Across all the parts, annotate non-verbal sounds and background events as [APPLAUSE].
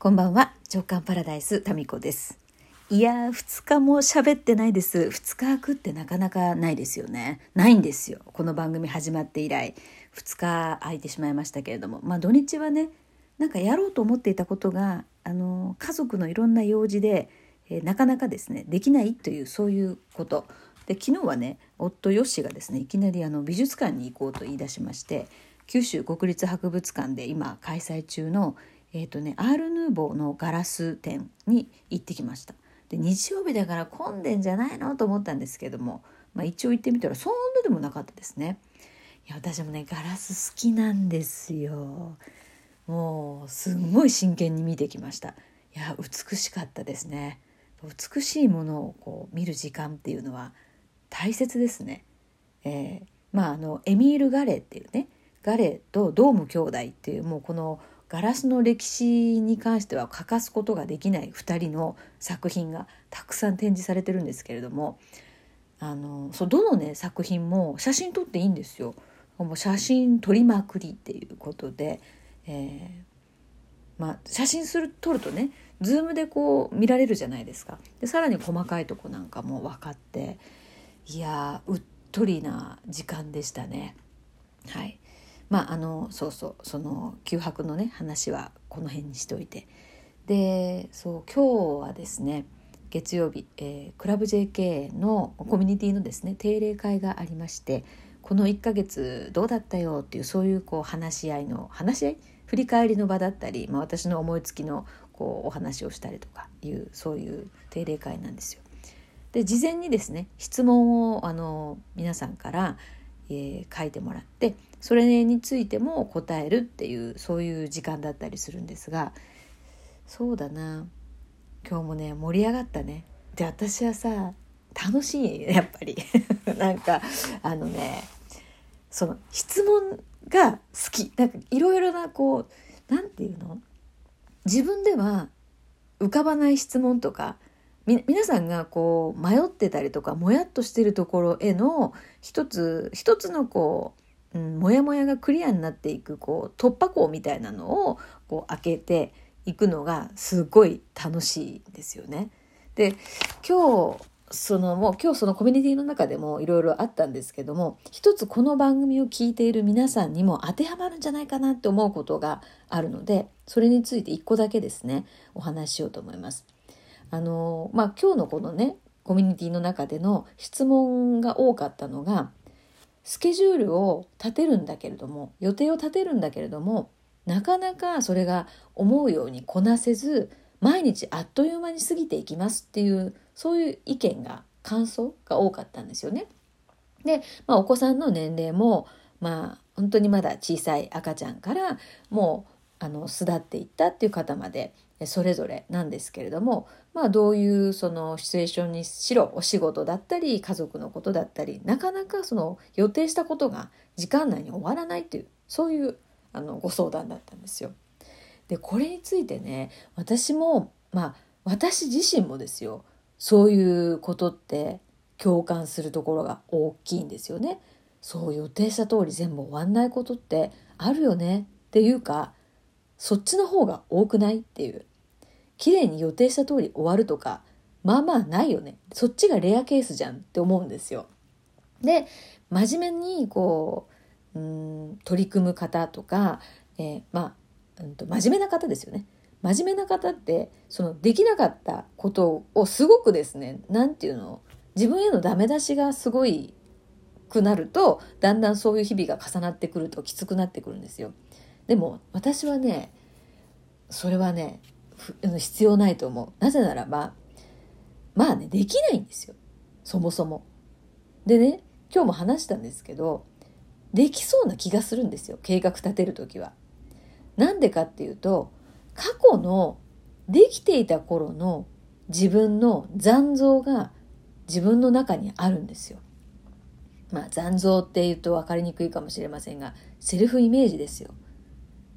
こんばんは、長官パラダイスタミコです。いやー、2日も喋ってないです。2日空くってなかなかないですよね。ないんですよ。この番組始まって以来、2日空いてしまいましたけれども、まあ土日はね、なんかやろうと思っていたことが、あの家族のいろんな用事で、えー、なかなかですね、できないというそういうこと。で昨日はね夫ヨッシーがですねいきなりあの美術館に行こうと言い出しまして九州国立博物館で今開催中のえーとね、アール・ヌーボーのガラス店に行ってきました。で日曜日だから混んでんじゃないのと思ったんですけども、まあ、一応行ってみたらそんなでもなかったですね。いや私もねガラス好きなんですよ。もうすんごい真剣に見てきました。いや美しかったですね。美しいものをこう見る時間っていうのは大切ですね、えー、まああのエミール・ガレーっていうねガレーとドーム兄弟っていうもうこのガラスの歴史に関しては欠かすことができない2人の作品がたくさん展示されてるんですけれどもあのそうどのね作品も写真撮っていいんですよ。もう写真撮りまくりっていうことで、えー、まあ、写真する撮るとねズームでこう見られるじゃないですかでさらに細かいとこなんかも分かっていやうっとりな時間でしたね。はいまああのそうそうその九泊のね話はこの辺にしておいてでそう今日はですね月曜日、えー、クラブ JK のコミュニティのですね定例会がありましてこの1ヶ月どうだったよっていうそういうこう話し合いの話し合い？振り返りの場だったり、まあ、私の思いつきのこうお話をしたりとかいうそういう定例会なんですよ。で事前にですね質問をあの皆さんからえー、書いてもらってそれについても答えるっていうそういう時間だったりするんですがそうだな。今日もね盛り上がったね。で私はさ楽しいやっぱり。[LAUGHS] なんかあのねその質問が好き。なんかいろいろなこう何て言うの？自分では浮かばない質問とか皆さんがこう迷ってたりとかもやっとしてるところへの一つ一つのこう、うん、もやもやがクリアになっていくこう突破口みたいなのをこう開けていくのがすごい楽しいですよね。で今日そのもう今日そのコミュニティの中でもいろいろあったんですけども一つこの番組を聞いている皆さんにも当てはまるんじゃないかなって思うことがあるのでそれについて一個だけですねお話ししようと思います。あのまあ今日のこのねコミュニティの中での質問が多かったのがスケジュールを立てるんだけれども予定を立てるんだけれどもなかなかそれが思うようにこなせず毎日あっという間に過ぎていきますっていうそういう意見が感想が多かったんですよね。で、まあ、お子さんの年齢もまあ本当にまだ小さい赤ちゃんからもうあの巣立っていったっていう方までそれぞれなんですけれども、まあ、どういうそのシチュエーションにしろお仕事だったり家族のことだったりなかなかその予定したことが時間内に終わらないっていうそういうあのご相談だったんですよ。でこれについてね私もまあ私自身もですよそういうことって共感するところが大きいんですよね。そう予定した通り全部終わんないことってあるよねっていうかそっちの方が多くないっていう綺麗に予定した通り終わるとか、まあまあないよね。そっちがレアケースじゃんって思うんですよ。で、真面目にこう、うん、取り組む方とか、えー、まあ、うんと、真面目な方ですよね。真面目な方って、そのできなかったことをすごくですね、なんていうの、自分へのダメ出しがすごいくなると、だんだんそういう日々が重なってくるときつくなってくるんですよ。でも私はね、それはね、必要ないと思う。なぜならば、まあね、できないんですよ。そもそも。でね、今日も話したんですけど、できそうな気がするんですよ。計画立てる時は。なんでかっていうと、過去のできていた頃の自分の残像が自分の中にあるんですよ。まあ残像って言うと分かりにくいかもしれませんが、セルフイメージですよ。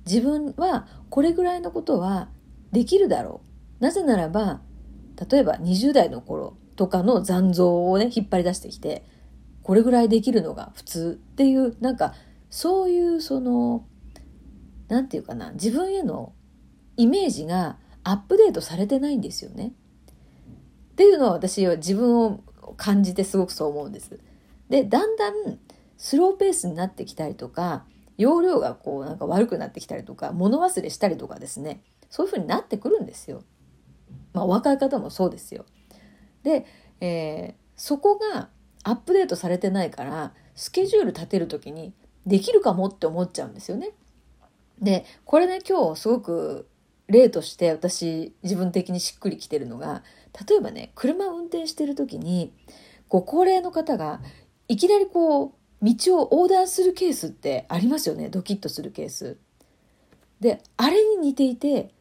自分はこれぐらいのことはできるだろう。なぜならば、例えば20代の頃とかの残像をね、引っ張り出してきて、これぐらいできるのが普通っていう、なんか、そういうその、なんていうかな、自分へのイメージがアップデートされてないんですよね。っていうのは私は自分を感じてすごくそう思うんです。でだんだんスローペースになってきたりとか容量がこうなんか悪くなってきたりとか物忘れしたりとかですねそういうふうになってくるんですよ。まあ、お若い方もそうですよ。で、えー、そこがアップデートされてないからスケジュール立てる時にできるかもって思っちゃうんですよね。でこれね今日すごく例として私自分的にしっくりきてるのが例えばね車を運転してる時にご高齢の方がいきなりこう道を横断するケースってありますよねドキッとするケース。であれに似ていて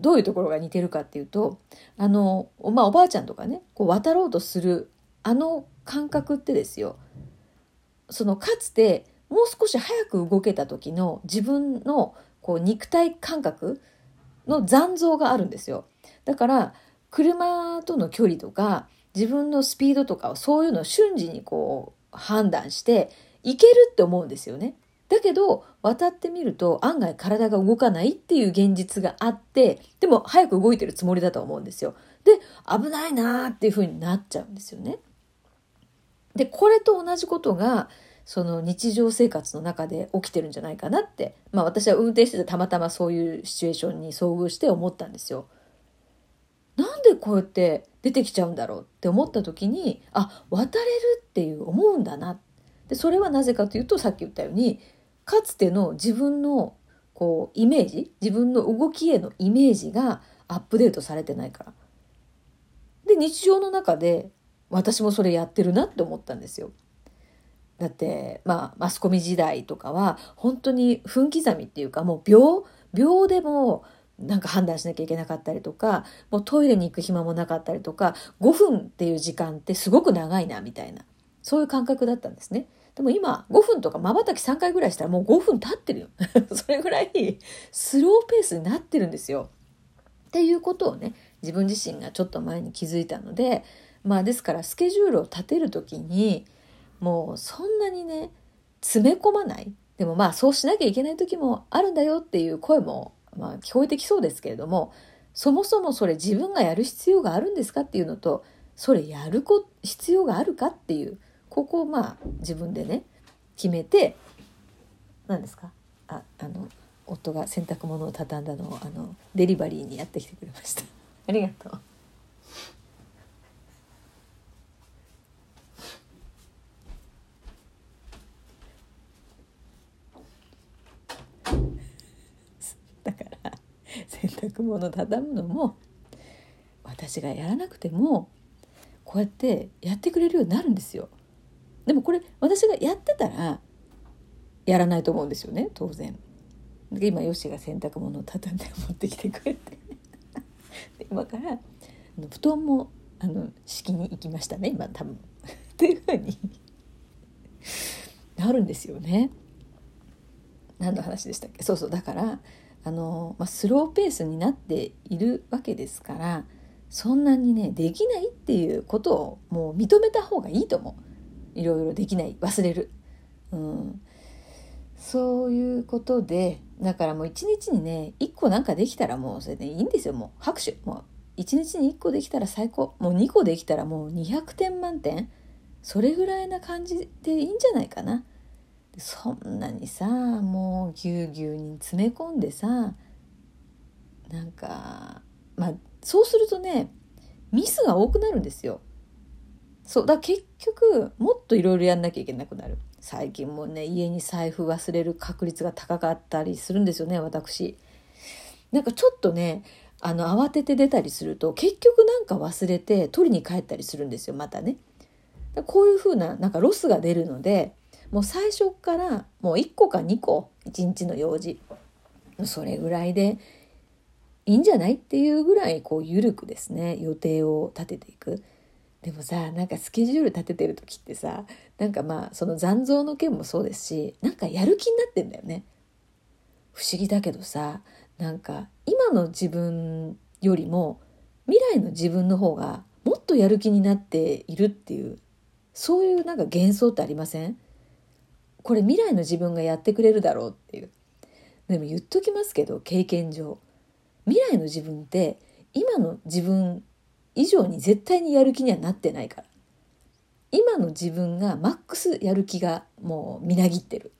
どういうところが似てるかっていうとあの、まあ、おばあちゃんとかねこう渡ろうとするあの感覚ってですよそのかつてもう少し早く動けた時の自分のこう肉体感覚の残像があるんですよ。だから車との距離とか自分のスピードとかそういうのを瞬時にこう判断していけるって思うんですよね。だけど渡ってみると案外体が動かないっていう現実があってでも早く動いてるつもりだと思うんですよ。で危ないなーっていう風になっちゃうんですよね。でこれと同じことがその日常生活の中で起きてるんじゃないかなってまあ私は運転しててたまたまそういうシチュエーションに遭遇して思ったんですよ。なんでこうやって出てきちゃうんだろうって思った時にあ渡れるっていう思うんだなでそれはなぜかというとさっき言ったようにかつての自分のこうイメージ自分の動きへのイメージがアップデートされてないから。で日常の中で私もそれやってるなって思ったんですよ。だってまあマスコミ時代とかは本当に分刻みっていうかもう秒秒でもなんか判断しなきゃいけなかったりとかもうトイレに行く暇もなかったりとか5分っていう時間ってすごく長いなみたいなそういう感覚だったんですね。でも今5分とかまばたき3回ぐらいしたらもう5分経ってるよ。[LAUGHS] それぐらいスローペースになってるんですよ。っていうことをね自分自身がちょっと前に気づいたのでまあですからスケジュールを立てる時にもうそんなにね詰め込まないでもまあそうしなきゃいけない時もあるんだよっていう声もまあ聞こえてきそうですけれどもそもそもそれ自分がやる必要があるんですかっていうのとそれやるこ必要があるかっていうここをまあ自分でね決めて何ですか？ああの夫が洗濯物を畳んだのをあのデリバリーにやってきてくれました。[LAUGHS] ありがとう。[LAUGHS] だから洗濯物畳むのも私がやらなくてもこうやってやってくれるようになるんですよ。でもこれ私がやってたらやらないと思うんですよね当然。今ヨシが洗濯物を畳んで持ってきてくれて [LAUGHS] 今から布団もあの敷きに行きましたね今多分。[LAUGHS] っていうふうになるんですよね。何の話でしたっけ？そうそうだからあの、まあ、スローペースになっているわけですからそんなにねできないっていうことをもう認めた方がいいと思ういろいろできない忘れる、うん、そういうことでだからもう一日にね1個なんかできたらもうそれでいいんですよ。もう拍手。もう一日に1個できたら最高。もう2個できたらもう200点満点。それぐらいな感じでいいんじゃないかな。そんなにさもうぎゅうぎゅうに詰め込んでさなんかまあそうするとねミスが多くなるんですよ。そうだ結局もっといろいろやんなきゃいけなくなる。最近もね家に財布忘れる確率が高かったりするんですよね私。なんかちょっとねあの慌てて出たりすると結局なんか忘れて取りに帰ったりするんですよまたね。こういうふうななんかロスが出るのでもう最初からもう1個か2個1日の用事それぐらいでいいんじゃないっていうぐらいこう緩くですね予定を立てていく。でもさなんかスケジュール立ててる時ってさなんかまあその残像の件もそうですしなんかやる気になってんだよね。不思議だけどさなんか今の自分よりも未来の自分の方がもっとやる気になっているっていうそういうなんか幻想ってありません？これ未来の自分がやってくれるだろうっていう。でも言っときますけど経験上。未来の自分って今の自分以上に絶対にやる気にはなってないから。今の自分がマックスやる気がもうみなぎってる。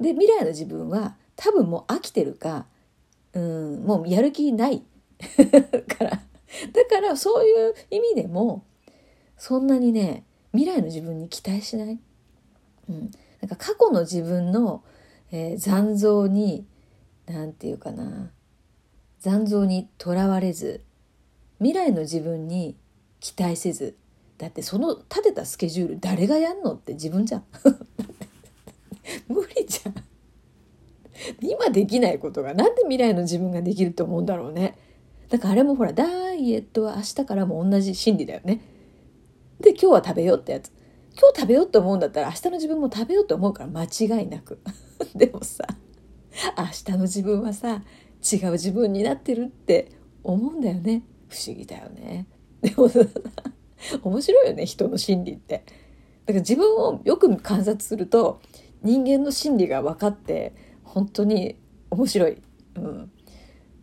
で未来の自分は多分もう飽きてるかうんもうやる気ない。[LAUGHS] から。だからそういう意味でもそんなにね未来の自分に期待しない、うん、なんか過去の自分の、えー、残像に何て言うかな残像にとらわれず未来の自分に期待せずだってその立てたスケジュール誰がやんのって自分じゃん。[LAUGHS] 無理じゃん。今できないことがなんで未来の自分ができると思うんだろうね。だからあれもほらダイエットは明日からも同じ心理だよね。で今日は食べようってやつ。今日食べようと思うんだったら明日の自分も食べようと思うから間違いなく。[LAUGHS] でもさ明日の自分はさ違う自分になってるって思うんだよね。不思議だよね。でも面白いよね人の心理って。だから自分をよく観察すると人間の心理が分かって本当に面白い、うん、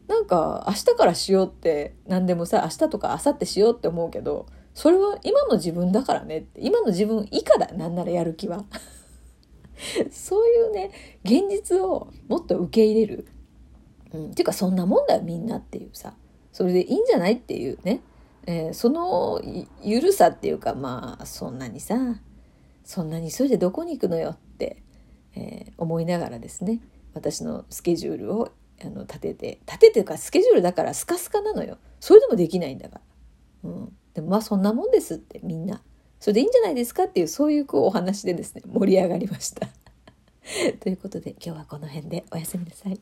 なんか明日からしようって何でもさ明日とか明後日しようって思うけどそれは今の自分だからねって。今の自分以下だなんならやる気は。そういうね現実をもっと受け入れる、うん、っていうかそんなもんだよみんなっていうさ。それでいいんじゃないっていうね、えー、そのゆるさっていうかまあそんなにさそんなに急いでどこに行くのよって、えー、思いながらですね私のスケジュールをあの立てて立ててるかスケジュールだからスカスカなのよ。それでもできないんだから、うん、でもまあそんなもんですってみんな。それでいいんじゃないですかっていうそういうこうお話でですね盛り上がりました。[LAUGHS] ということで今日はこの辺でおやすみなさい。